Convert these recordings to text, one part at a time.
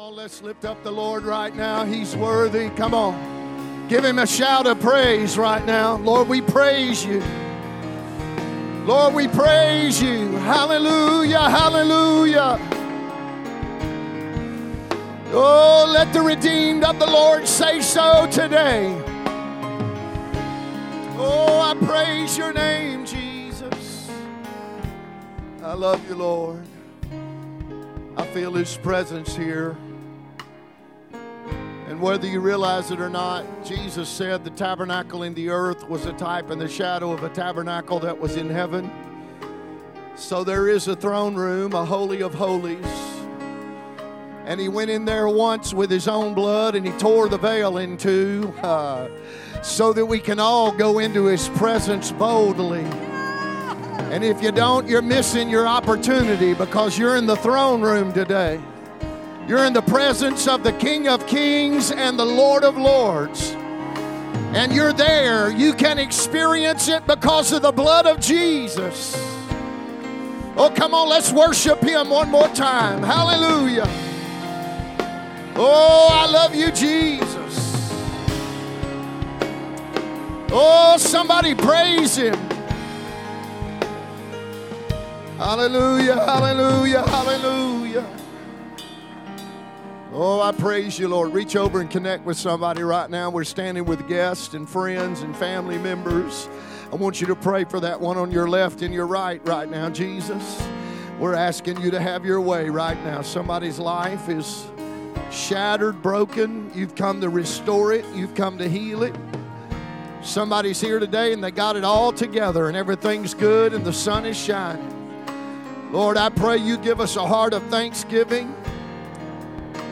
on, let's lift up the Lord right now. He's worthy. Come on. Give him a shout of praise right now. Lord, we praise you. Lord, we praise you. Hallelujah, hallelujah. Oh, let the redeemed of the Lord say so today. Oh, I praise your name, Jesus. I love you, Lord. I feel his presence here. And whether you realize it or not, Jesus said the tabernacle in the earth was a type and the shadow of a tabernacle that was in heaven. So there is a throne room, a holy of holies. And he went in there once with his own blood and he tore the veil in two uh, so that we can all go into his presence boldly. And if you don't, you're missing your opportunity because you're in the throne room today. You're in the presence of the King of Kings and the Lord of Lords. And you're there. You can experience it because of the blood of Jesus. Oh, come on, let's worship Him one more time. Hallelujah. Oh, I love you, Jesus. Oh, somebody praise Him. Hallelujah, hallelujah, hallelujah. Oh, I praise you, Lord. Reach over and connect with somebody right now. We're standing with guests and friends and family members. I want you to pray for that one on your left and your right right now, Jesus. We're asking you to have your way right now. Somebody's life is shattered, broken. You've come to restore it, you've come to heal it. Somebody's here today and they got it all together and everything's good and the sun is shining. Lord, I pray you give us a heart of thanksgiving.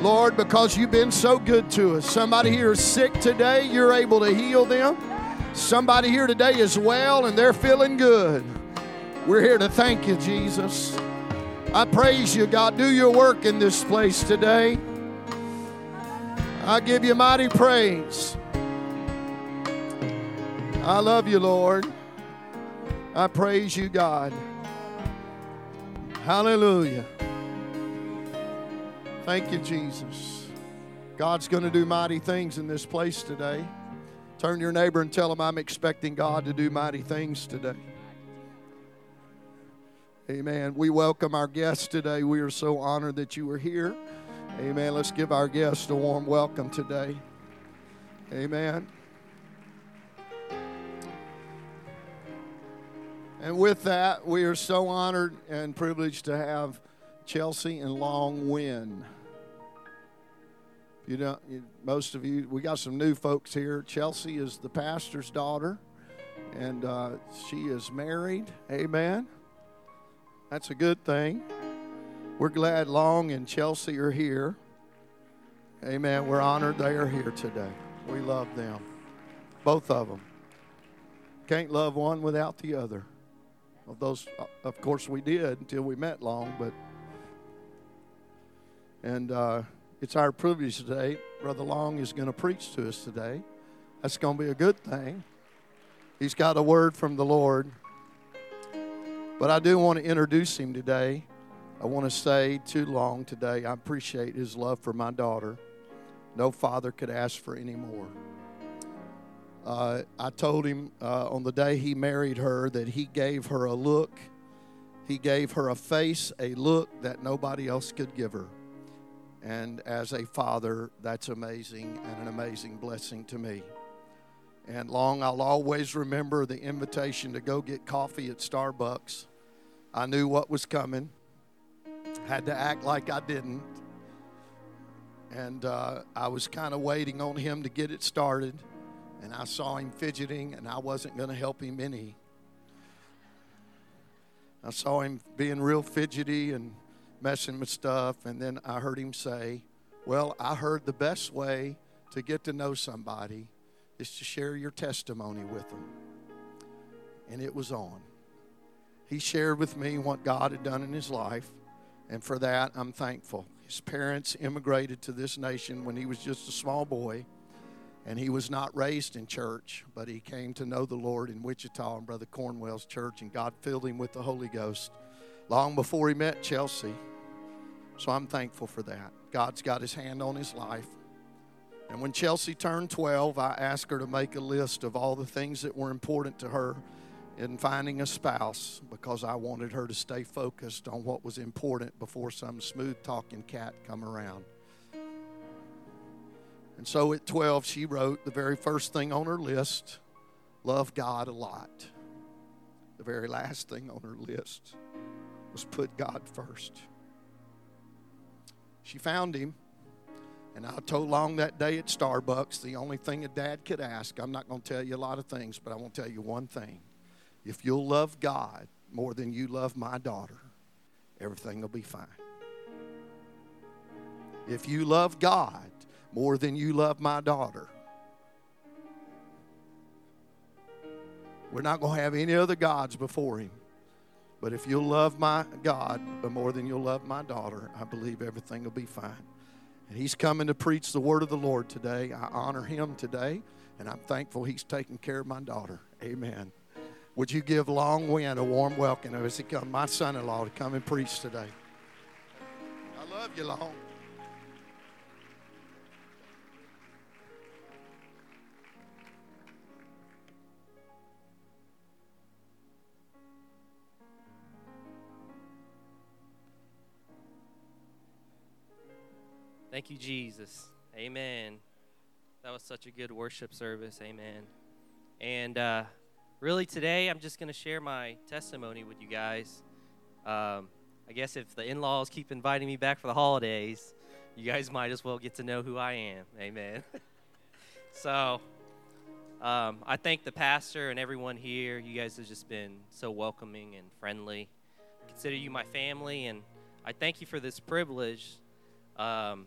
Lord, because you've been so good to us. Somebody here is sick today, you're able to heal them. Somebody here today is well and they're feeling good. We're here to thank you, Jesus. I praise you, God. Do your work in this place today. I give you mighty praise. I love you, Lord. I praise you, God. Hallelujah. Thank you, Jesus. God's going to do mighty things in this place today. Turn to your neighbor and tell him, I'm expecting God to do mighty things today. Amen. We welcome our guests today. We are so honored that you are here. Amen. Let's give our guests a warm welcome today. Amen. And with that, we are so honored and privileged to have Chelsea and Long Win. You know, most of you, we got some new folks here. Chelsea is the pastor's daughter, and uh, she is married. Amen. That's a good thing. We're glad Long and Chelsea are here. Amen. We're honored they are here today. We love them, both of them. Can't love one without the other. Of those, of course, we did until we met Long, but and uh, it's our privilege today. Brother Long is going to preach to us today. That's going to be a good thing. He's got a word from the Lord. But I do want to introduce him today. I want to say too long today, I appreciate his love for my daughter. No father could ask for any more. Uh, I told him uh, on the day he married her that he gave her a look, he gave her a face, a look that nobody else could give her. And as a father, that's amazing and an amazing blessing to me. And long, I'll always remember the invitation to go get coffee at Starbucks. I knew what was coming, had to act like I didn't. And uh, I was kind of waiting on him to get it started. And I saw him fidgeting, and I wasn't going to help him any. I saw him being real fidgety and messing with stuff. And then I heard him say, Well, I heard the best way to get to know somebody is to share your testimony with them. And it was on. He shared with me what God had done in his life. And for that, I'm thankful. His parents immigrated to this nation when he was just a small boy. And he was not raised in church, but he came to know the Lord in Wichita and Brother Cornwell's church, and God filled him with the Holy Ghost long before he met Chelsea. So I'm thankful for that. God's got his hand on his life. And when Chelsea turned 12, I asked her to make a list of all the things that were important to her in finding a spouse because I wanted her to stay focused on what was important before some smooth talking cat come around. And so at 12, she wrote the very first thing on her list love God a lot. The very last thing on her list was put God first. She found him and I told Long that day at Starbucks, the only thing a dad could ask, I'm not going to tell you a lot of things, but I want to tell you one thing. If you'll love God more than you love my daughter, everything will be fine. If you love God more than you love my daughter, we're not going to have any other gods before Him. But if you'll love my God more than you'll love my daughter, I believe everything will be fine. And he's coming to preach the word of the Lord today. I honor him today, and I'm thankful he's taking care of my daughter. Amen. Would you give Long Win a warm welcome as he come, my son-in-law, to come and preach today? I love you, Long. Thank you, Jesus. Amen. That was such a good worship service. Amen. And uh, really, today I'm just going to share my testimony with you guys. Um, I guess if the in laws keep inviting me back for the holidays, you guys might as well get to know who I am. Amen. so, um, I thank the pastor and everyone here. You guys have just been so welcoming and friendly. I consider you my family, and I thank you for this privilege. Um,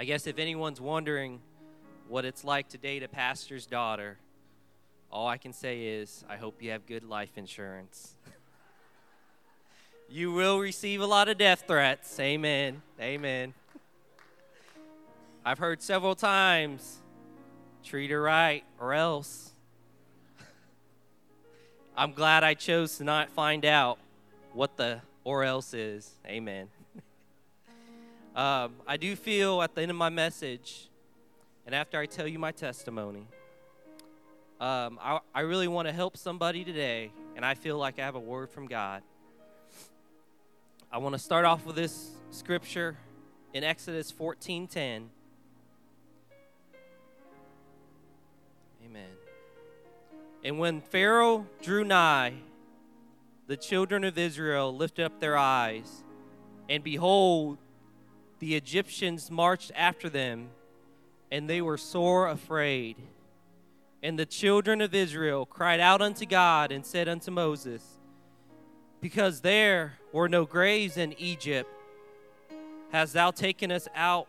I guess if anyone's wondering what it's like to date a pastor's daughter, all I can say is I hope you have good life insurance. you will receive a lot of death threats. Amen. Amen. I've heard several times treat her right or else. I'm glad I chose to not find out what the or else is. Amen. Um, I do feel at the end of my message, and after I tell you my testimony, um, I, I really want to help somebody today, and I feel like I have a word from God. I want to start off with this scripture in Exodus 14:10. Amen. And when Pharaoh drew nigh, the children of Israel lifted up their eyes, and behold, the Egyptians marched after them, and they were sore afraid. And the children of Israel cried out unto God and said unto Moses, Because there were no graves in Egypt, hast thou taken us out,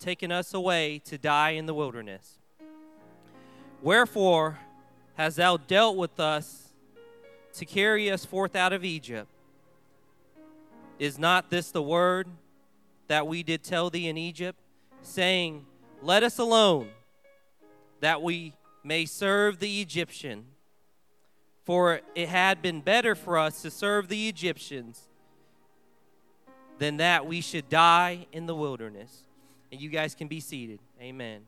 taken us away to die in the wilderness? Wherefore hast thou dealt with us to carry us forth out of Egypt? Is not this the word that we did tell thee in Egypt, saying, Let us alone, that we may serve the Egyptian. For it had been better for us to serve the Egyptians than that we should die in the wilderness. And you guys can be seated. Amen.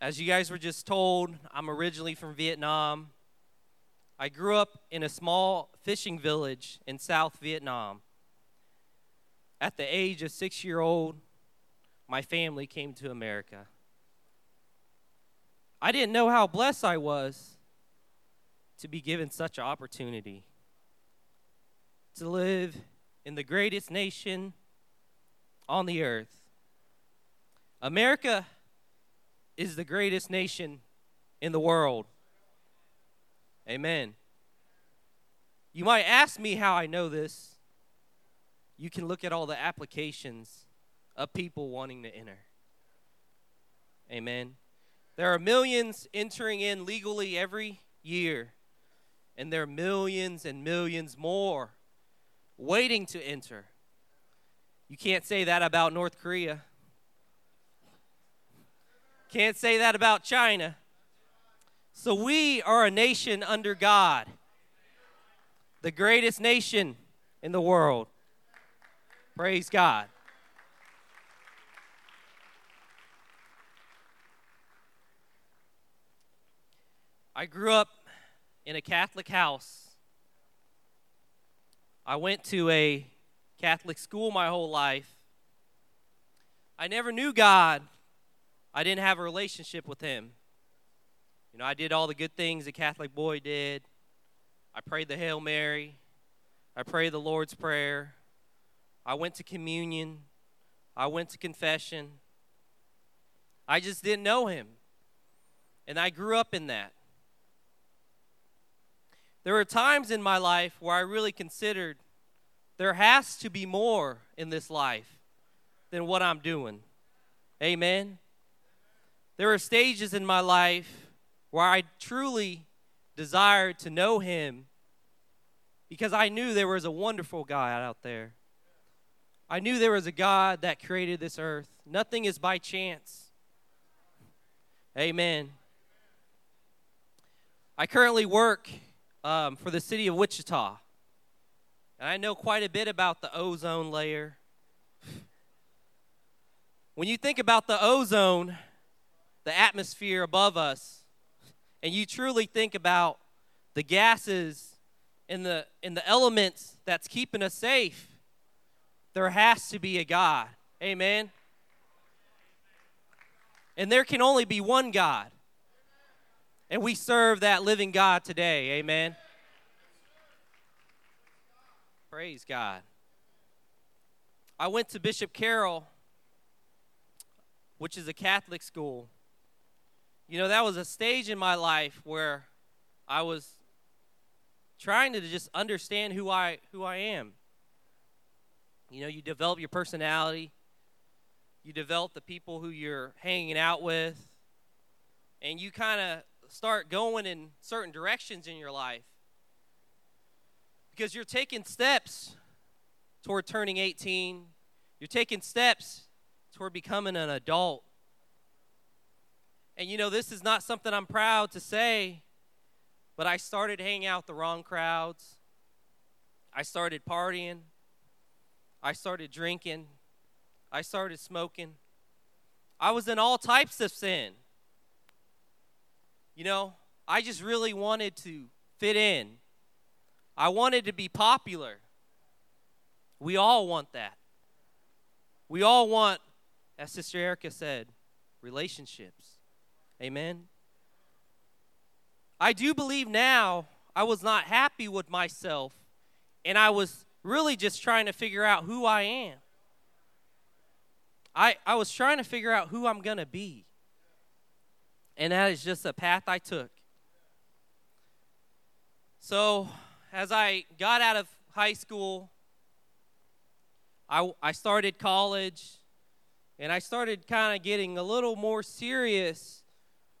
As you guys were just told, I'm originally from Vietnam. I grew up in a small fishing village in South Vietnam. At the age of six year old, my family came to America. I didn't know how blessed I was to be given such an opportunity to live in the greatest nation on the earth. America is the greatest nation in the world. Amen. You might ask me how I know this you can look at all the applications of people wanting to enter. Amen. There are millions entering in legally every year, and there are millions and millions more waiting to enter. You can't say that about North Korea. Can't say that about China. So we are a nation under God, the greatest nation in the world. Praise God. I grew up in a Catholic house. I went to a Catholic school my whole life. I never knew God. I didn't have a relationship with Him. You know, I did all the good things a Catholic boy did. I prayed the Hail Mary. I prayed the Lord's Prayer. I went to communion. I went to confession. I just didn't know Him. And I grew up in that. There were times in my life where I really considered there has to be more in this life than what I'm doing. Amen. There were stages in my life where I truly desired to know Him because I knew there was a wonderful God out there. I knew there was a God that created this earth. Nothing is by chance. Amen. I currently work um, for the city of Wichita. And I know quite a bit about the ozone layer. When you think about the ozone, the atmosphere above us, and you truly think about the gases and the, and the elements that's keeping us safe, there has to be a God. Amen. And there can only be one God. And we serve that living God today. Amen. Praise God. I went to Bishop Carroll, which is a Catholic school. You know, that was a stage in my life where I was trying to just understand who I who I am. You know, you develop your personality, you develop the people who you're hanging out with, and you kind of start going in certain directions in your life because you're taking steps toward turning 18, you're taking steps toward becoming an adult. And you know, this is not something I'm proud to say, but I started hanging out the wrong crowds. I started partying. I started drinking. I started smoking. I was in all types of sin. You know, I just really wanted to fit in. I wanted to be popular. We all want that. We all want, as Sister Erica said, relationships. Amen. I do believe now I was not happy with myself, and I was really just trying to figure out who I am. I, I was trying to figure out who I'm going to be. And that is just a path I took. So, as I got out of high school, I, I started college, and I started kind of getting a little more serious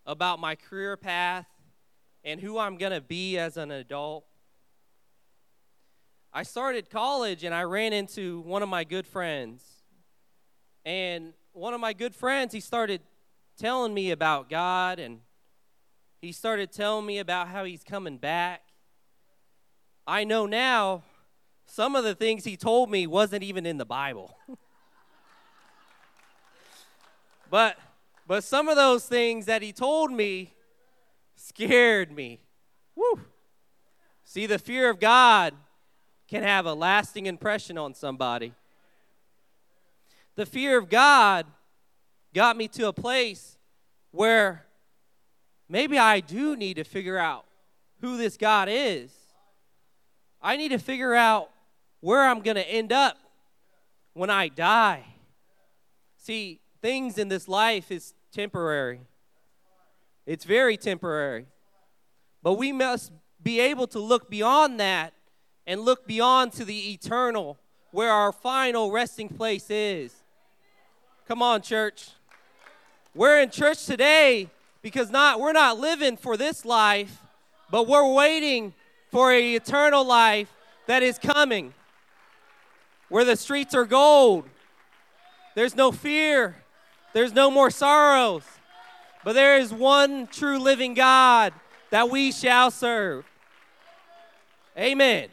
about my career path and who I'm going to be as an adult. I started college and I ran into one of my good friends. And one of my good friends, he started telling me about God and he started telling me about how he's coming back. I know now some of the things he told me wasn't even in the Bible. but but some of those things that he told me scared me. Woo. See, the fear of God can have a lasting impression on somebody. The fear of God got me to a place where maybe I do need to figure out who this God is. I need to figure out where I'm going to end up when I die. See, things in this life is temporary. It's very temporary. But we must be able to look beyond that and look beyond to the eternal where our final resting place is. Come on, church. We're in church today because not we're not living for this life, but we're waiting for an eternal life that is coming. Where the streets are gold. There's no fear. There's no more sorrows. But there is one true living God that we shall serve. Amen.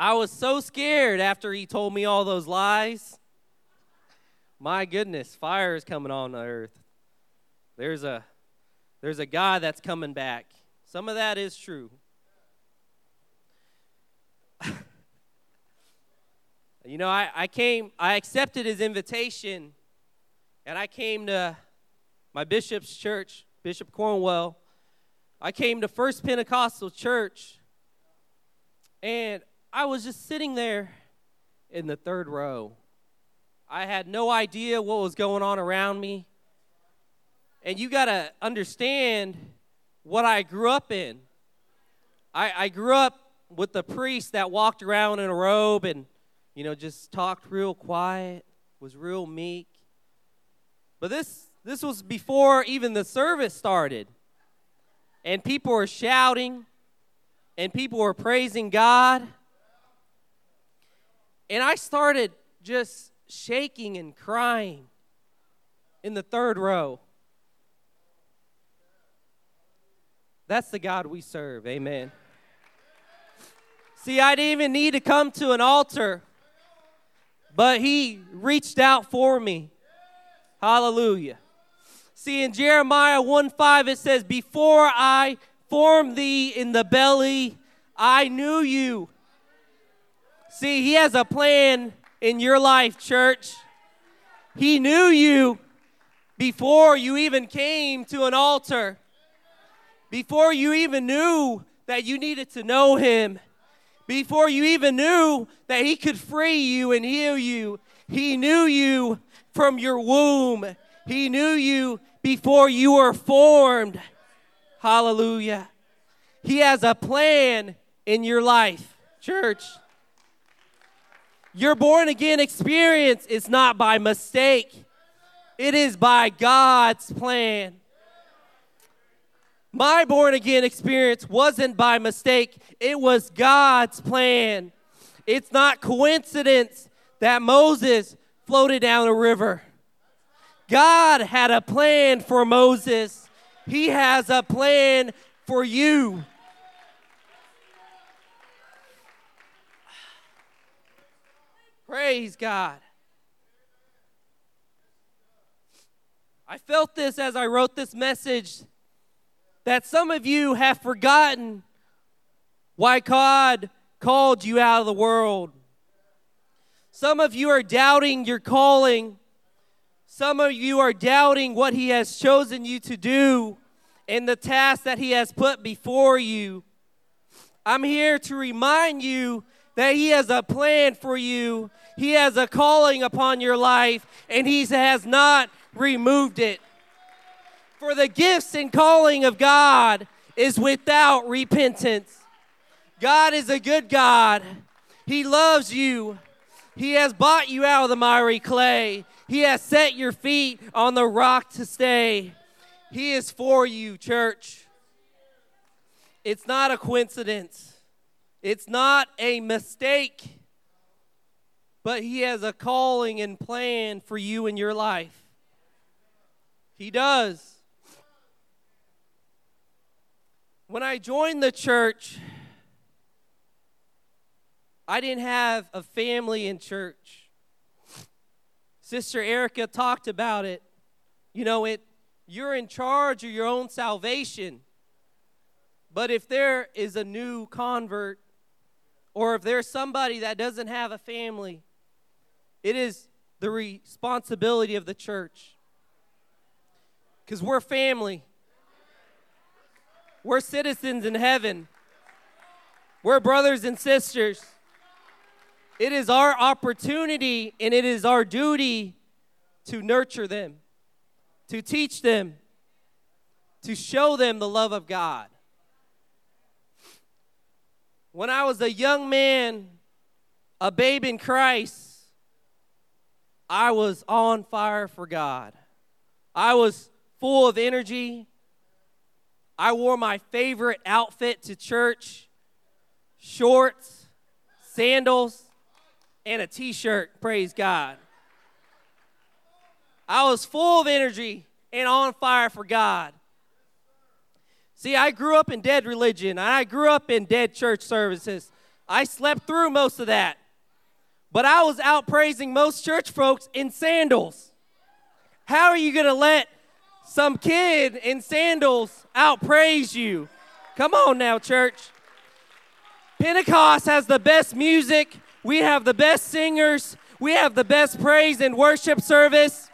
I was so scared after he told me all those lies. My goodness, fire is coming on the earth. There's a there's a God that's coming back. Some of that is true. you know, I, I came, I accepted his invitation, and I came to my bishop's church, Bishop Cornwell. I came to First Pentecostal Church, and I was just sitting there in the third row. I had no idea what was going on around me. And you got to understand what I grew up in. I, I grew up with the priest that walked around in a robe and, you know, just talked real quiet, was real meek. But this this was before even the service started. And people were shouting and people were praising God. And I started just shaking and crying in the third row. That's the God we serve. Amen. See, I didn't even need to come to an altar, but He reached out for me. Hallelujah. See, in Jeremiah 1 5, it says, Before I formed thee in the belly, I knew you. See, He has a plan in your life, church. He knew you before you even came to an altar before you even knew that you needed to know Him, before you even knew that He could free you and heal you, He knew you from your womb. He knew you before you were formed. Hallelujah. He has a plan in your life, church. Your born again experience is not by mistake, it is by God's plan. My born again experience wasn't by mistake, it was God's plan. It's not coincidence that Moses floated down a river. God had a plan for Moses. He has a plan for you. Praise God. I felt this as I wrote this message that some of you have forgotten why God called you out of the world. Some of you are doubting your calling. Some of you are doubting what He has chosen you to do and the task that He has put before you. I'm here to remind you that He has a plan for you, He has a calling upon your life, and He has not removed it. For the gifts and calling of God is without repentance. God is a good God. He loves you. He has bought you out of the miry clay. He has set your feet on the rock to stay. He is for you, church. It's not a coincidence. It's not a mistake. But He has a calling and plan for you in your life. He does. When I joined the church, I didn't have a family in church. Sister Erica talked about it. You know, it you're in charge of your own salvation. But if there is a new convert or if there's somebody that doesn't have a family, it is the responsibility of the church. Cuz we're family. We're citizens in heaven. We're brothers and sisters. It is our opportunity and it is our duty to nurture them, to teach them, to show them the love of God. When I was a young man, a babe in Christ, I was on fire for God. I was full of energy. I wore my favorite outfit to church shorts, sandals, and a t shirt. Praise God. I was full of energy and on fire for God. See, I grew up in dead religion, I grew up in dead church services. I slept through most of that. But I was out praising most church folks in sandals. How are you going to let some kid in sandals out praise you? Come on now, church. Pentecost has the best music, we have the best singers, we have the best praise and worship service.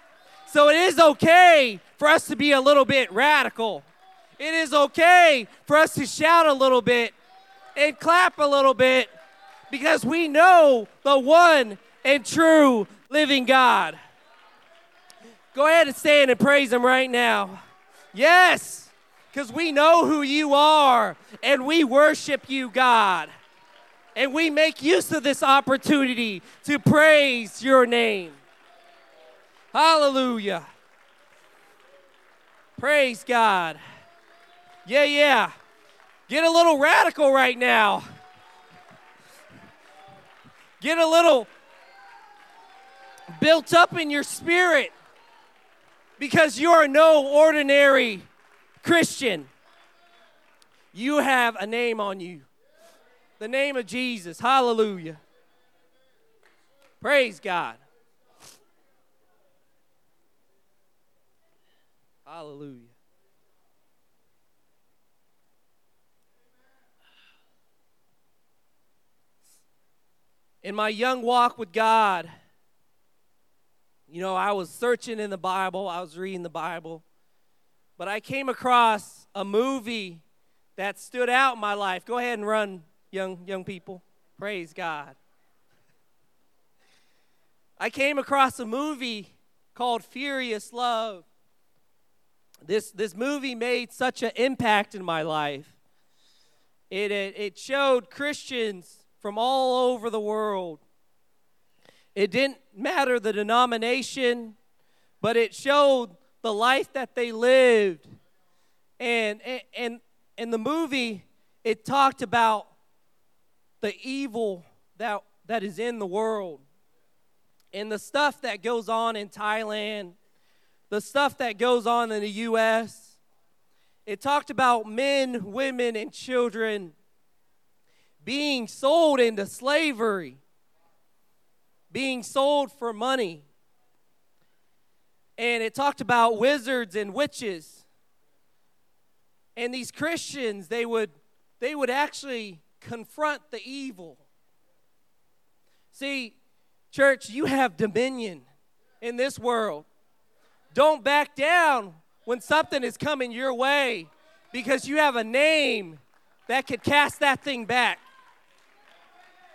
So it is okay for us to be a little bit radical. It is okay for us to shout a little bit and clap a little bit because we know the one and true living God. Go ahead and stand and praise Him right now. Yes, because we know who you are and we worship you, God. And we make use of this opportunity to praise your name. Hallelujah. Praise God. Yeah, yeah. Get a little radical right now. Get a little built up in your spirit because you are no ordinary Christian. You have a name on you the name of Jesus. Hallelujah. Praise God. Hallelujah. In my young walk with God, you know, I was searching in the Bible, I was reading the Bible, but I came across a movie that stood out in my life. Go ahead and run, young young people. Praise God. I came across a movie called Furious Love. This this movie made such an impact in my life. It it, it showed Christians from all over the world. It didn't matter the denomination, but it showed the life that they lived. And and in the movie, it talked about the evil that that is in the world and the stuff that goes on in Thailand, the stuff that goes on in the US. It talked about men, women, and children being sold into slavery, being sold for money. And it talked about wizards and witches. And these Christians, they would they would actually confront the evil. See, church, you have dominion in this world. Don't back down when something is coming your way because you have a name that could cast that thing back.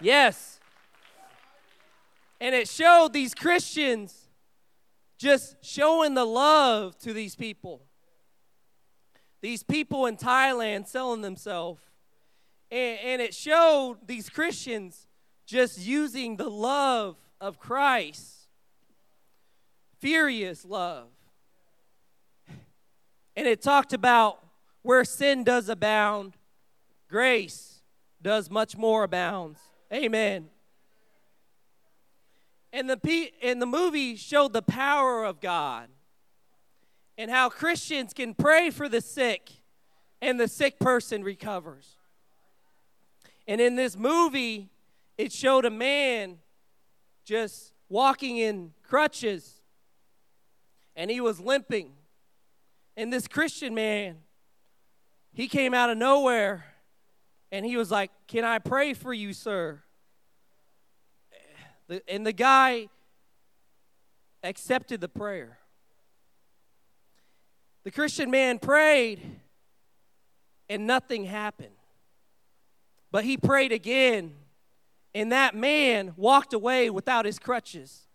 Yes. And it showed these Christians just showing the love to these people. These people in Thailand selling themselves. And, and it showed these Christians just using the love of Christ. Furious love. And it talked about where sin does abound, grace does much more abounds. Amen. And the, and the movie showed the power of God and how Christians can pray for the sick and the sick person recovers. And in this movie, it showed a man just walking in crutches and he was limping. And this Christian man, he came out of nowhere and he was like, Can I pray for you, sir? And the guy accepted the prayer. The Christian man prayed, and nothing happened. But he prayed again, and that man walked away without his crutches.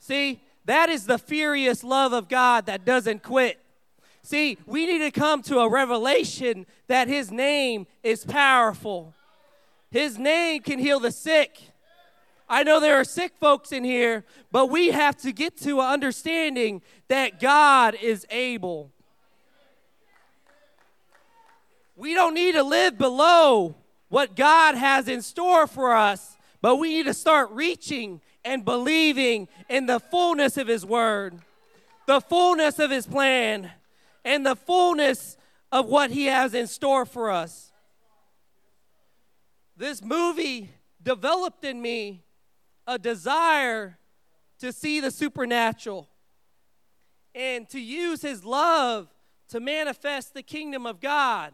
See, that is the furious love of God that doesn't quit. See, we need to come to a revelation that His name is powerful. His name can heal the sick. I know there are sick folks in here, but we have to get to an understanding that God is able. We don't need to live below what God has in store for us, but we need to start reaching and believing in the fullness of His Word, the fullness of His plan and the fullness of what He has in store for us. This movie developed in me a desire to see the supernatural and to use his love to manifest the kingdom of God.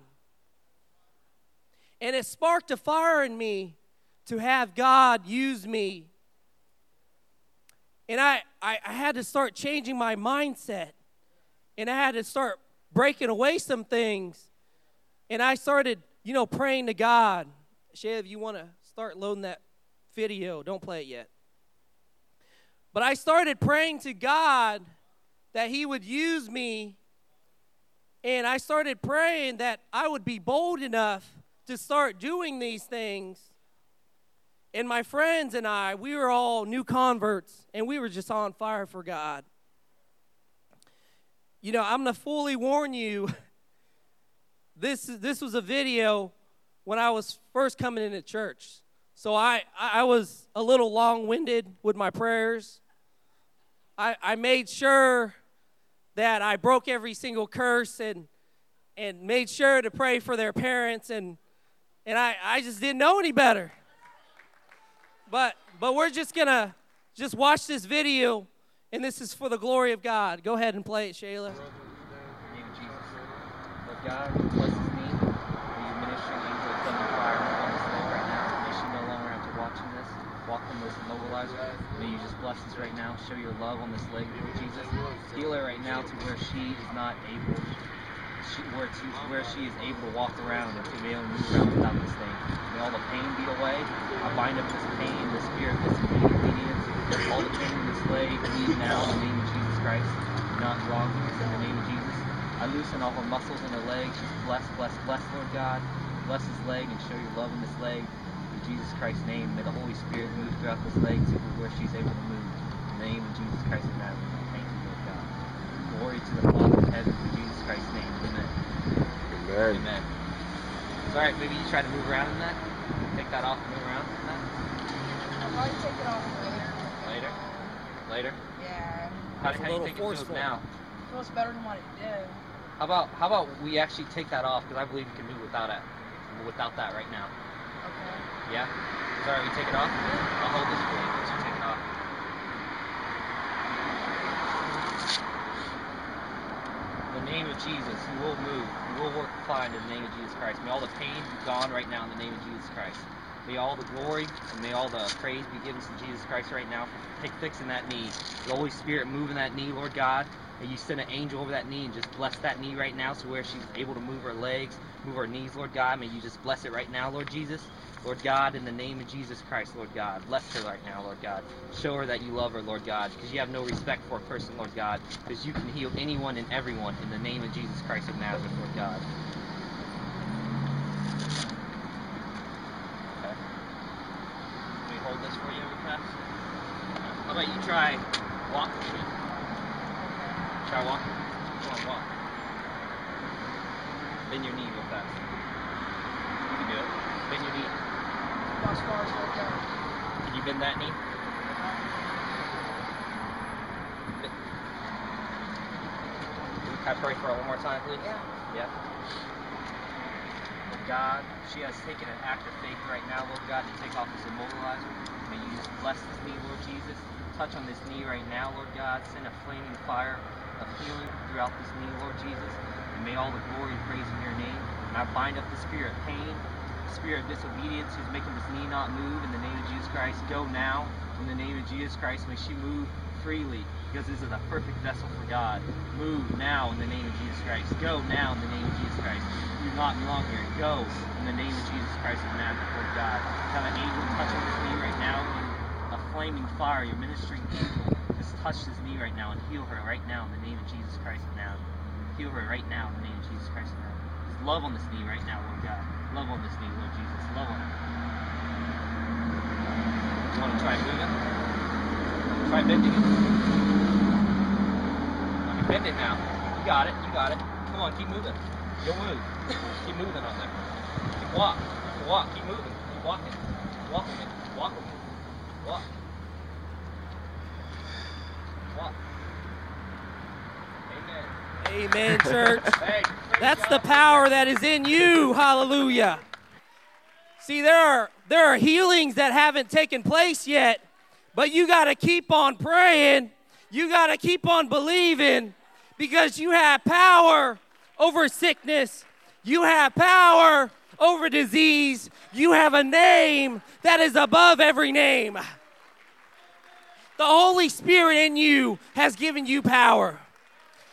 And it sparked a fire in me to have God use me. And I, I, I, had to start changing my mindset. And I had to start breaking away some things. And I started, you know, praying to God. If you want to start loading that video, don't play it yet. But I started praying to God that He would use me. And I started praying that I would be bold enough to start doing these things. And my friends and I, we were all new converts, and we were just on fire for God. You know, I'm going to fully warn you this, this was a video when I was first coming into church. So I, I was a little long winded with my prayers. I, I made sure that I broke every single curse and, and made sure to pray for their parents, and, and I, I just didn't know any better. But, but we're just going to just watch this video, and this is for the glory of God. Go ahead and play it, Shayla. May you just bless us right now. Show your love on this leg, Jesus. Heal her right now to where she is not able, she, where, to, where she is able to walk around and to be able to move around without this thing. May all the pain be away. I bind up this pain, the spirit disobedience, all the pain in this leave now in the name of Jesus Christ. Not wrong, in the name of Jesus. I loosen all her muscles in her legs. Just bless, bless, bless, Lord God. Bless this leg and show your love in this leg. In Jesus Christ's name, may the Holy Spirit move throughout this leg to where she's able to move. In the name of Jesus Christ of Nazareth, thank you, Lord God. Glory to the Father in heaven in Jesus Christ's name. Amen. Amen. Amen. It's all right. Maybe you try to move around in that. Take that off and move around in that. I'll probably take it off later. Later. Later. Yeah. How, how do you think it feels now? It feels better than what it did. How about how about we actually take that off because I believe you can move without it, without that right now. Okay. Yeah? Sorry, we take it off? I'll hold this for you once you take it off. In the name of Jesus, you will move. You will work fine in the name of Jesus Christ. May all the pain be gone right now in the name of Jesus Christ. May all the glory and may all the praise be given to Jesus Christ right now for fixing that knee. The Holy Spirit moving that knee, Lord God. May you send an angel over that knee and just bless that knee right now so where she's able to move her legs, move her knees, Lord God. May you just bless it right now, Lord Jesus. Lord God, in the name of Jesus Christ, Lord God, bless her right now, Lord God. Show her that you love her, Lord God, because you have no respect for a person, Lord God, because you can heal anyone and everyone in the name of Jesus Christ of Nazareth, Lord God. Okay. Let me hold this for you, okay? How about you try me? Try walking. Come on, walk. Bend your knee real fast. You can do it. Bend your knee. Far as like that. Can you bend that knee? Can I pray for her one more time, please? Yeah. Yeah. Lord God, she has taken an act of faith right now, Lord God, to take off this immobilizer. May you just bless this knee, Lord Jesus. Touch on this knee right now, Lord God. Send a flaming fire of healing throughout this knee, Lord Jesus. And may all the glory and praise in your name. And I bind up the spirit of pain, the spirit of disobedience who's making this knee not move in the name of Jesus Christ. Go now in the name of Jesus Christ. May she move freely because this is a perfect vessel for God. Move now in the name of Jesus Christ. Go now in the name of Jesus Christ. You do not belong here. Go in the name of Jesus Christ of Nazareth, Lord God. Have an angel touching his knee right now. A flaming fire, your ministering angel. Just touch his knee right now and heal her right now in the name of Jesus Christ Nazareth. Heal her right now in the name of Jesus Christ. Just love on this knee right now, Lord God. Love on this knee, Lord Jesus. Love on it. Want to try moving? Try bending it. Okay, bend it now. You got it. You got it. Come on, keep moving. You'll move. Keep moving on there. Keep walk. Keep walk. Keep moving. Keep walking. Walk with me. Walk with me. Walk. Walk. Amen. Amen, church. Hey, That's God. the power that is in you. Hallelujah. See, there are There are healings that haven't taken place yet, but you got to keep on praying. You got to keep on believing because you have power over sickness. You have power over disease. You have a name that is above every name. The Holy Spirit in you has given you power.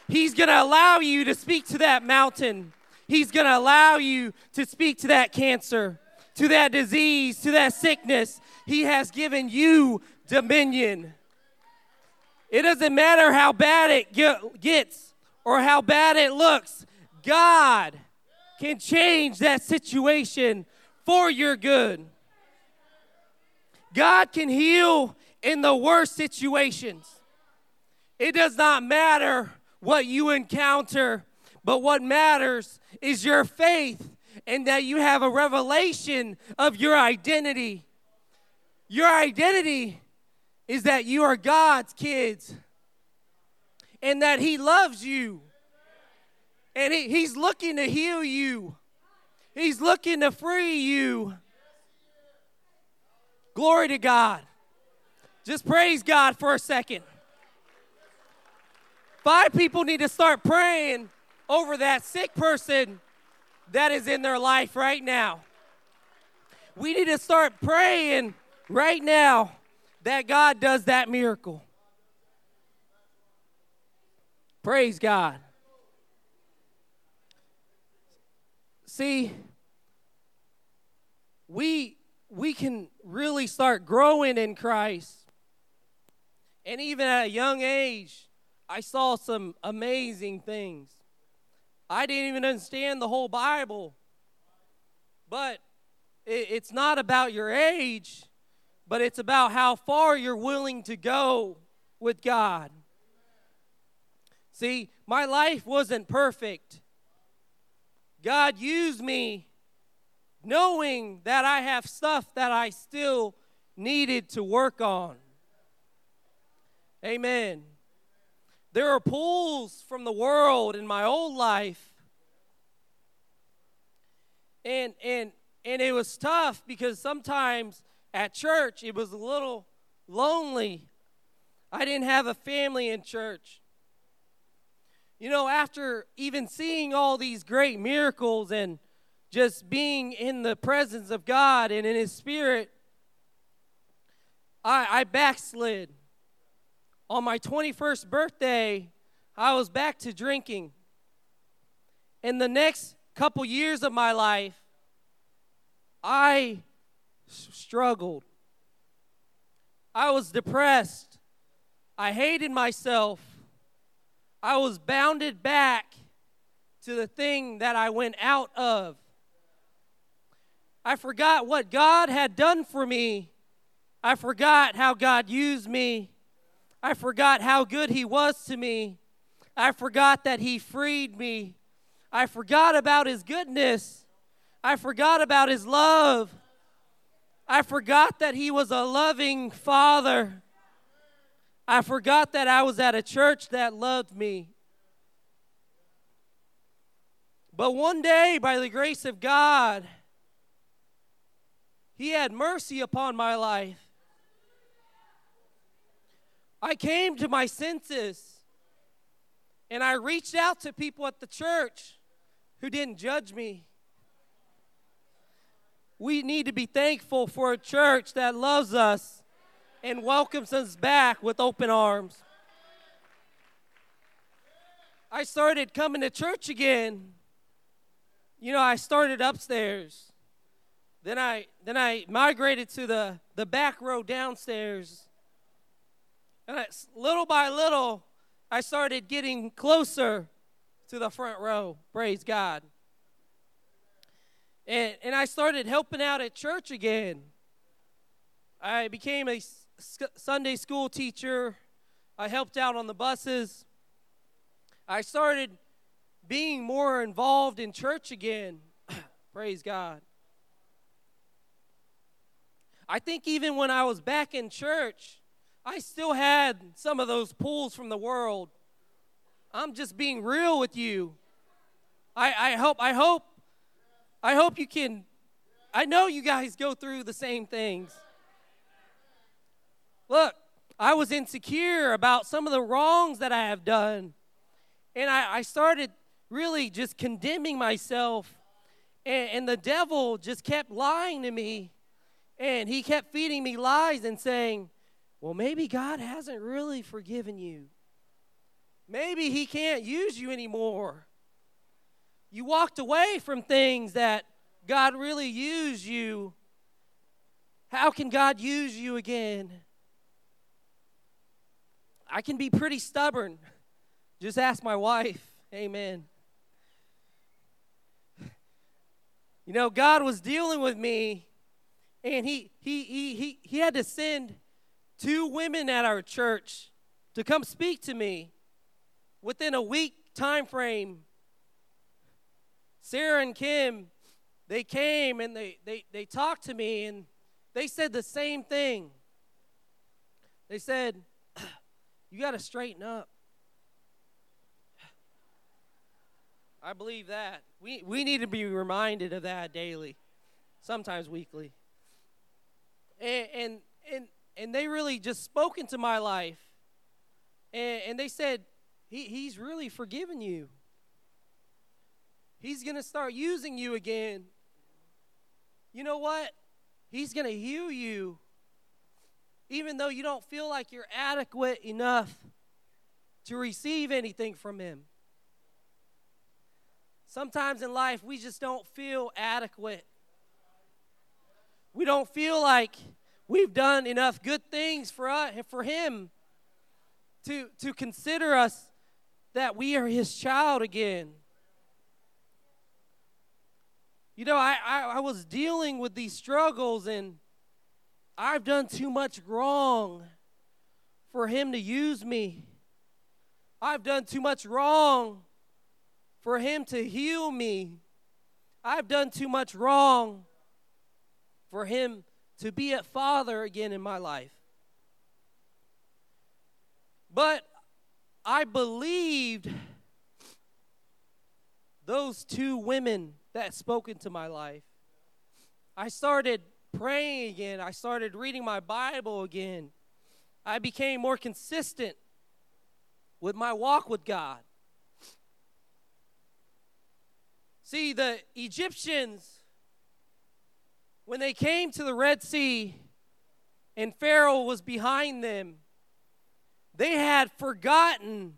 He's going to allow you to speak to that mountain. He's going to allow you to speak to that cancer to that disease, to that sickness. He has given you dominion. It doesn't matter how bad it gets or how bad it looks, God can change that situation for your good. God can heal in the worst situations. It does not matter what you encounter, but what matters is your faith and that you have a revelation of your identity. Your identity is that you are God's kids and that He loves you. And he, He's looking to heal you, He's looking to free you. Glory to God. Just praise God for a second. Five people need to start praying over that sick person that is in their life right now. We need to start praying right now that God does that miracle. Praise God. See, we we can really start growing in Christ. And even at a young age, I saw some amazing things. I didn't even understand the whole Bible. But it, it's not about your age, but it's about how far you're willing to go with God. See, my life wasn't perfect. God used me knowing that I have stuff that I still needed to work on. Amen. There are pulls from the world in my old life. And and and it was tough because sometimes at church it was a little lonely. I didn't have a family in church. You know, after even seeing all these great miracles and just being in the presence of God and in His Spirit, I, I backslid on my 21st birthday, I was back to drinking. In the next couple years of my life, I struggled. I was depressed. I hated myself. I was bounded back to the thing that I went out of. I forgot what God had done for me. I forgot how God used me. I forgot how good He was to me. I forgot that He freed me. I forgot about His goodness. I forgot about His love. I forgot that He was a loving Father. I forgot that I was at a church that loved me. But one day, by the grace of God, He had mercy upon my life. I came to my senses and I reached out to people at the church who didn't judge me. We need to be thankful for a church that loves us and welcomes us back with open arms. I started coming to church again. You know, I started upstairs. Then I then I migrated to the, the back row downstairs. And I, little by little, I started getting closer to the front row. Praise God. And, and I started helping out at church again. I became a Sunday school teacher. I helped out on the buses. I started being more involved in church again. Praise God. I think even when I was back in church, I still had some of those pulls from the world. I'm just being real with you. I, I hope I hope I hope you can I know you guys go through the same things. Look, I was insecure about some of the wrongs that I have done. And I, I started really just condemning myself. And, and the devil just kept lying to me. And he kept feeding me lies and saying, well, maybe God hasn't really forgiven you. Maybe he can't use you anymore. You walked away from things that God really used you. How can God use you again? I can be pretty stubborn. Just ask my wife. Amen. You know, God was dealing with me, and he, he, he, he, he had to send two women at our church to come speak to me within a week time frame. Sarah and Kim, they came and they, they, they talked to me, and they said the same thing. They said, You got to straighten up. I believe that. We, we need to be reminded of that daily, sometimes weekly. And, and, and, and they really just spoke into my life. And, and they said, he, He's really forgiven you. He's going to start using you again. You know what? He's going to heal you even though you don't feel like you're adequate enough to receive anything from Him. Sometimes in life, we just don't feel adequate. We don't feel like we've done enough good things for, us, for Him to, to consider us that we are His child again. You know, I, I, I was dealing with these struggles and I've done too much wrong for him to use me. I've done too much wrong for him to heal me. I've done too much wrong for him to be a father again in my life. But I believed those two women that spoke into my life. I started praying again. I started reading my Bible again. I became more consistent with my walk with God. See, the Egyptians, when they came to the Red Sea and Pharaoh was behind them, they had forgotten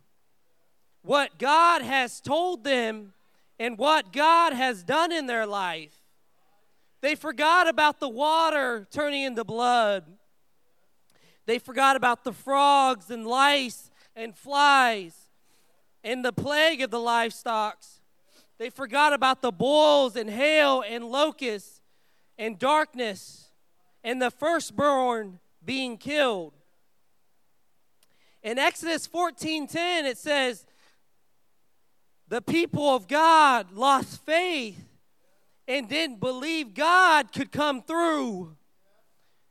what God has told them and what God has done in their life. They forgot about the water turning into blood. They forgot about the frogs and lice and flies and the plague of the livestock. They forgot about the boils and hail and locusts and darkness and the firstborn being killed. In Exodus 14:10 it says the people of God lost faith and didn't believe God could come through.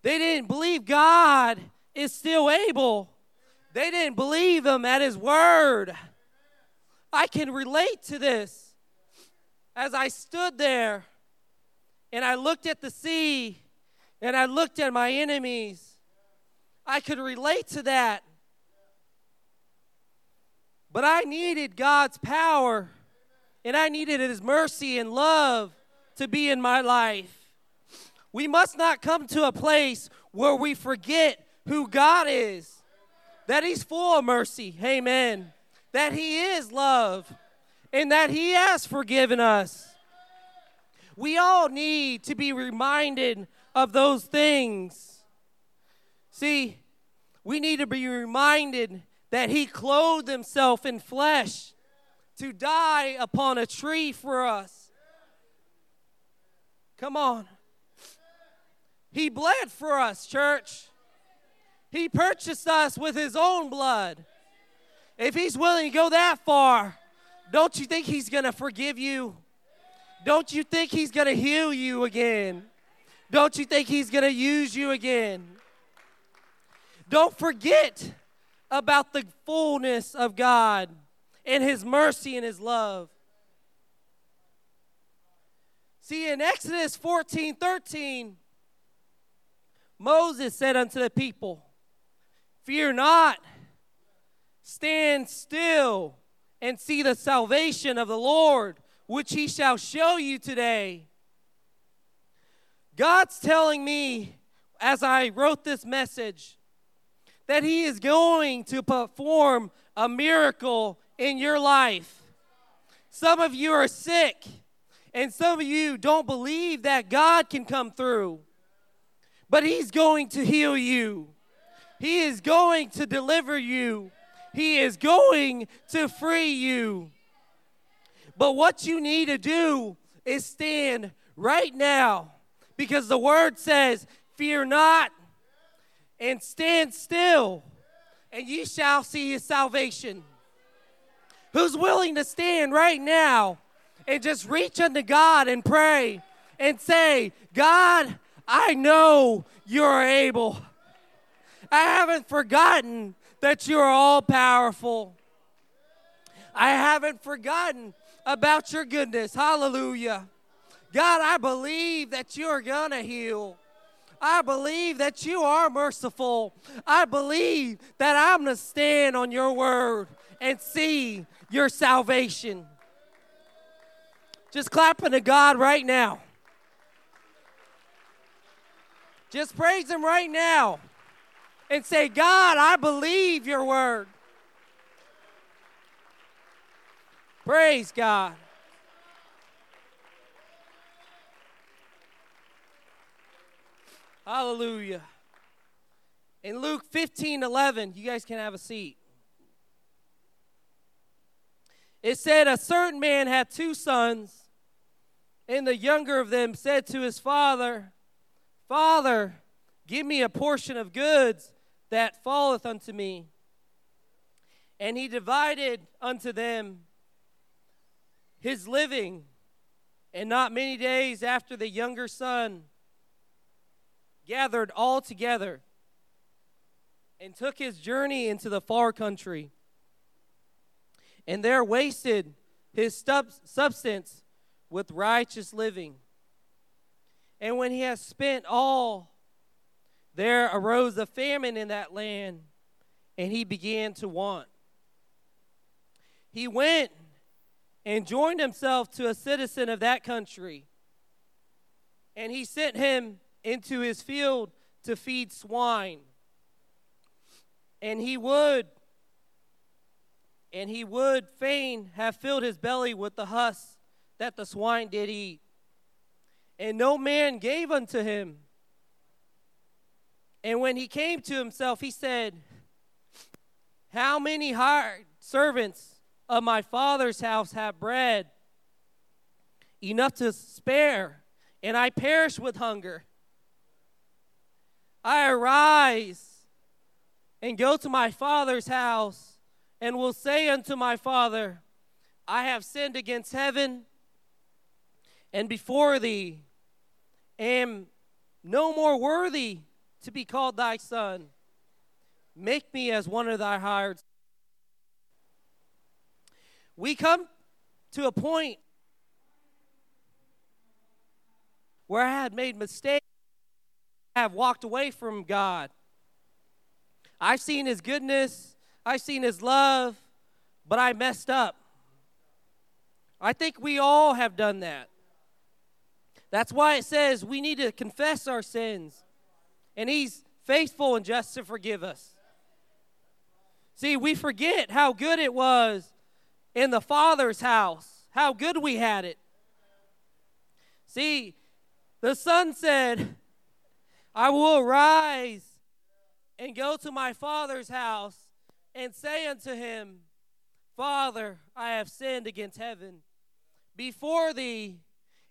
They didn't believe God is still able. They didn't believe him at his word. I can relate to this. As I stood there and I looked at the sea and I looked at my enemies, I could relate to that. But I needed God's power and I needed his mercy and love to be in my life. We must not come to a place where we forget who God is, that He's full of mercy, amen, that He is love, and that He has forgiven us. We all need to be reminded of those things. See, we need to be reminded that He clothed Himself in flesh to die upon a tree for us. Come on. He bled for us, church. He purchased us with his own blood. If he's willing to go that far, don't you think he's going to forgive you? Don't you think he's going to heal you again? Don't you think he's going to use you again? Don't forget about the fullness of God and his mercy and his love. See, in Exodus 14 13, Moses said unto the people, Fear not, stand still and see the salvation of the Lord, which he shall show you today. God's telling me as I wrote this message that he is going to perform a miracle in your life. Some of you are sick, and some of you don't believe that God can come through. But He's going to heal you, He is going to deliver you, He is going to free you. But what you need to do is stand right now because the word says, Fear not and stand still, and ye shall see his salvation. Who's willing to stand right now and just reach unto God and pray and say, God, I know you're able. I haven't forgotten that you're all powerful. I haven't forgotten about your goodness. Hallelujah. God, I believe that you're going to heal. I believe that you are merciful. I believe that I'm going to stand on your word and see your salvation. Just clapping to God right now. Just praise Him right now and say, God, I believe your word. Praise God. Hallelujah. In Luke 15 11, you guys can have a seat. It said, A certain man had two sons, and the younger of them said to his father, Father, give me a portion of goods that falleth unto me. And he divided unto them his living. And not many days after the younger son gathered all together and took his journey into the far country, and there wasted his substance with righteous living. And when he had spent all, there arose a famine in that land, and he began to want. He went and joined himself to a citizen of that country, and he sent him into his field to feed swine. And he would, and he would fain have filled his belly with the husk that the swine did eat. And no man gave unto him. And when he came to himself, he said, How many hired servants of my father's house have bread enough to spare, and I perish with hunger? I arise and go to my father's house and will say unto my father, I have sinned against heaven and before thee, am no more worthy to be called thy son. Make me as one of thy hired. We come to a point where I had made mistakes have walked away from God. I've seen His goodness, I've seen His love, but I messed up. I think we all have done that. That's why it says we need to confess our sins, and He's faithful and just to forgive us. See, we forget how good it was in the Father's house, how good we had it. See, the Son said, I will arise and go to my father's house and say unto him, Father, I have sinned against heaven before thee,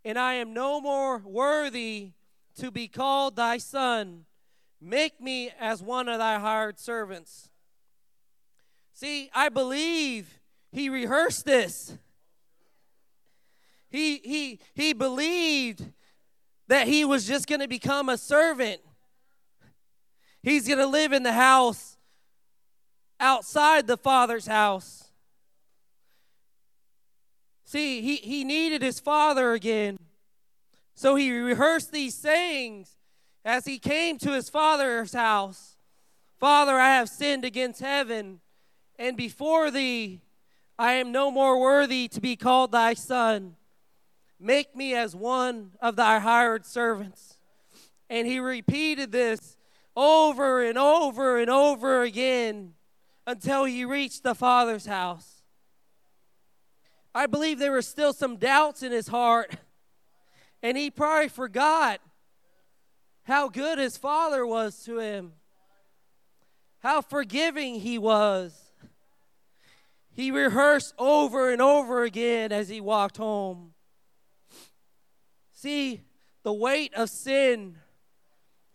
and I am no more worthy to be called thy son. Make me as one of thy hired servants. See, I believe he rehearsed this. He, he, he believed that he was just going to become a servant. He's going to live in the house outside the father's house. See, he, he needed his father again. So he rehearsed these sayings as he came to his father's house Father, I have sinned against heaven and before thee. I am no more worthy to be called thy son. Make me as one of thy hired servants. And he repeated this over and over and over again until he reached the Father's house. I believe there were still some doubts in his heart, and he probably forgot how good his Father was to him, how forgiving he was. He rehearsed over and over again as he walked home. See, the weight of sin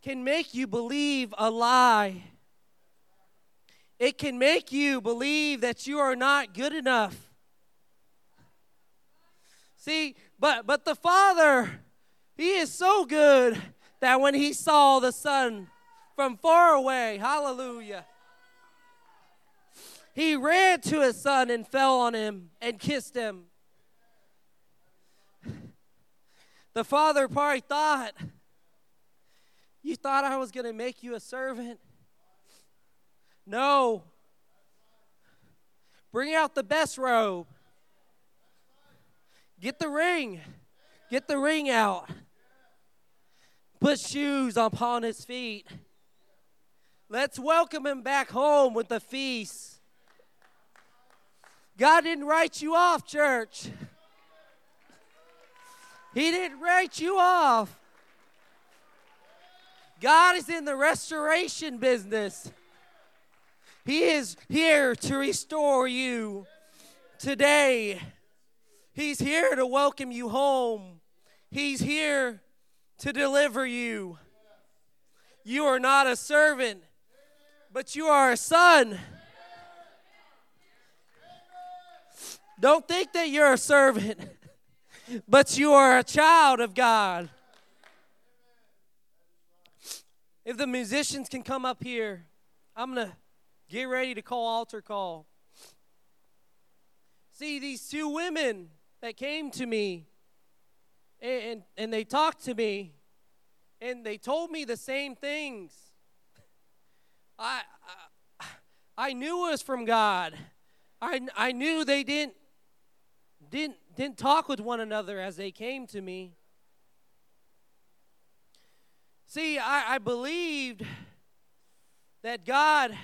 can make you believe a lie. It can make you believe that you are not good enough. See, but but the Father, he is so good that when he saw the son from far away, hallelujah. He ran to his son and fell on him and kissed him. The father probably thought, You thought I was going to make you a servant? No. Bring out the best robe. Get the ring. Get the ring out. Put shoes upon his feet. Let's welcome him back home with a feast. God didn't write you off, church. He didn't write you off. God is in the restoration business. He is here to restore you today. He's here to welcome you home. He's here to deliver you. You are not a servant, but you are a son. Don't think that you're a servant, but you are a child of God. If the musicians can come up here, I'm going to get ready to call altar call. See, these two women that came to me and, and they talked to me and they told me the same things. I, I, I knew it was from God. I, I knew they didn't, didn't, didn't talk with one another as they came to me. See, I, I believed that God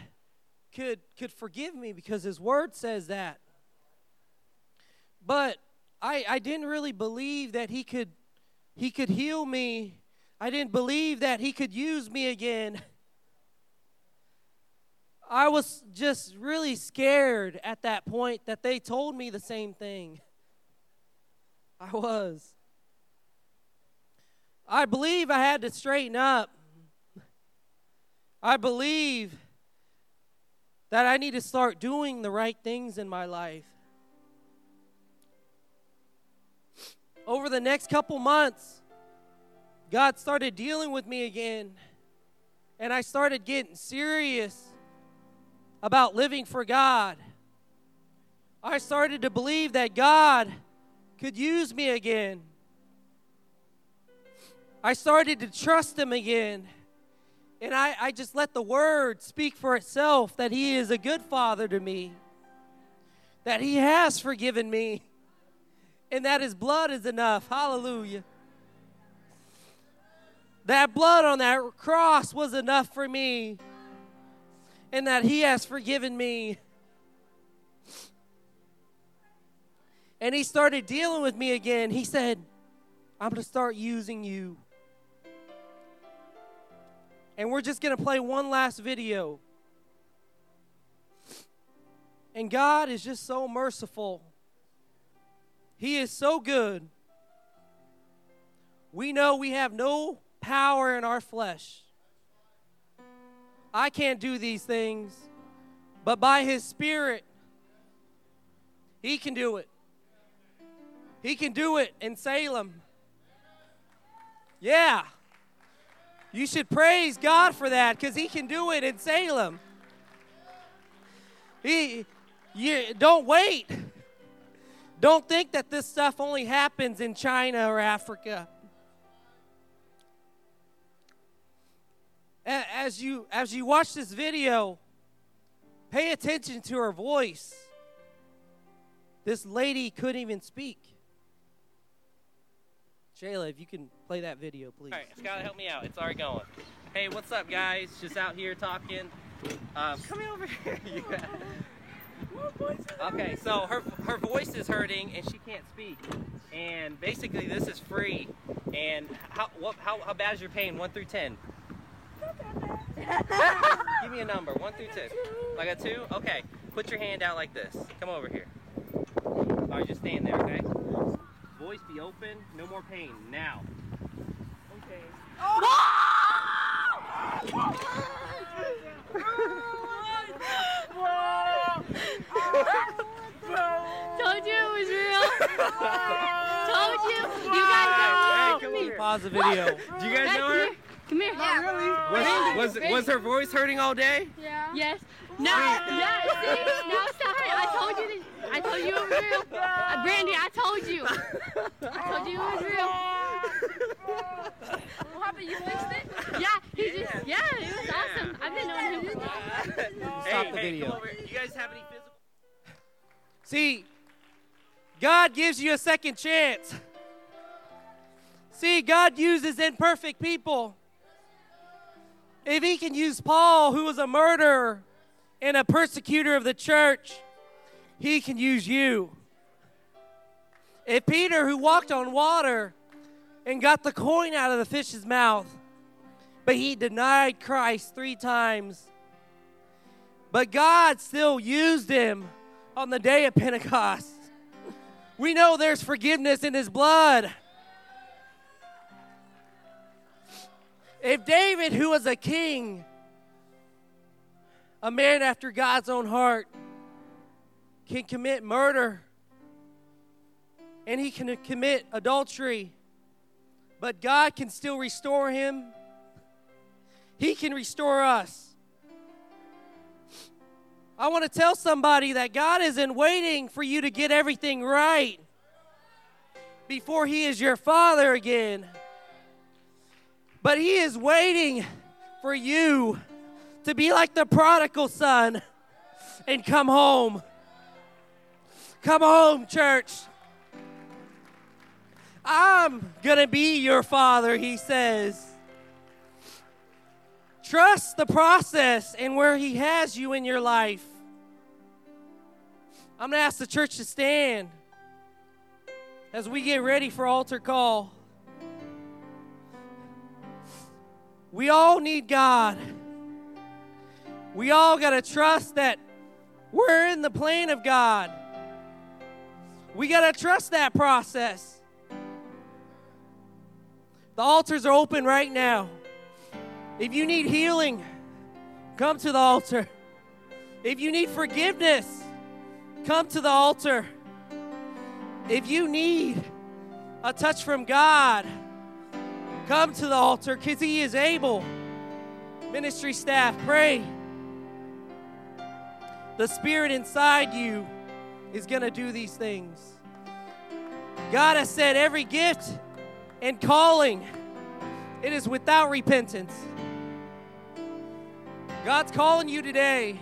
could, could forgive me because His Word says that. But I, I didn't really believe that He could, he could heal me. I didn't believe that He could use me again. I was just really scared at that point that they told me the same thing. I was. I believe I had to straighten up. I believe that I need to start doing the right things in my life. Over the next couple months, God started dealing with me again, and I started getting serious about living for God. I started to believe that God could use me again. I started to trust him again. And I, I just let the word speak for itself that he is a good father to me, that he has forgiven me, and that his blood is enough. Hallelujah. That blood on that cross was enough for me, and that he has forgiven me. And he started dealing with me again. He said, I'm going to start using you. And we're just going to play one last video. And God is just so merciful. He is so good. We know we have no power in our flesh. I can't do these things, but by His Spirit, He can do it. He can do it in Salem. Yeah. You should praise God for that because He can do it in Salem. He, you, don't wait. Don't think that this stuff only happens in China or Africa. As you, as you watch this video, pay attention to her voice. This lady couldn't even speak. Shayla, if you can play that video, please. All right, Skylar, help me out. It's already going. Hey, what's up, guys? Just out here talking. Um, come over here. yeah. Okay, so her her voice is hurting and she can't speak. And basically, this is free. And how what how, how bad is your pain? One through ten. Give me a number, one through ten. I got two? Okay. Put your hand out like this. Come over here. All right, just stand there, okay? Voice be open. No more pain. Now. Okay. Told you it was real. Told you. You guys Hey, don't know me. Pause the video. Do you guys Back know her? here. Come here. Was, was, was her voice hurting all day? Yeah. Yes. No. Yeah. See? Now stop it. I told you. This, I told you it was real. Uh, Brandy, I told you. I told you it was real. What happened? You fixed it? Yeah. He just. Yeah. It was awesome. I've been knowing him for a while. Stop the video. You guys have any physical? See, God gives you a second chance. See, God uses imperfect people. If He can use Paul, who was a murderer and a persecutor of the church, He can use you. If Peter, who walked on water and got the coin out of the fish's mouth, but he denied Christ three times, but God still used him on the day of Pentecost. We know there's forgiveness in his blood. If David, who was a king, a man after God's own heart, can commit murder and he can commit adultery, but God can still restore him, he can restore us. I want to tell somebody that God isn't waiting for you to get everything right before He is your Father again. But He is waiting for you to be like the prodigal son and come home. Come home, church. I'm going to be your Father, He says. Trust the process and where He has you in your life. I'm going to ask the church to stand as we get ready for altar call. We all need God. We all got to trust that we're in the plan of God. We got to trust that process. The altars are open right now. If you need healing, come to the altar. If you need forgiveness, come to the altar. If you need a touch from God, come to the altar because He is able. Ministry staff, pray. The Spirit inside you is going to do these things. God has said every gift and calling, it is without repentance. God's calling you today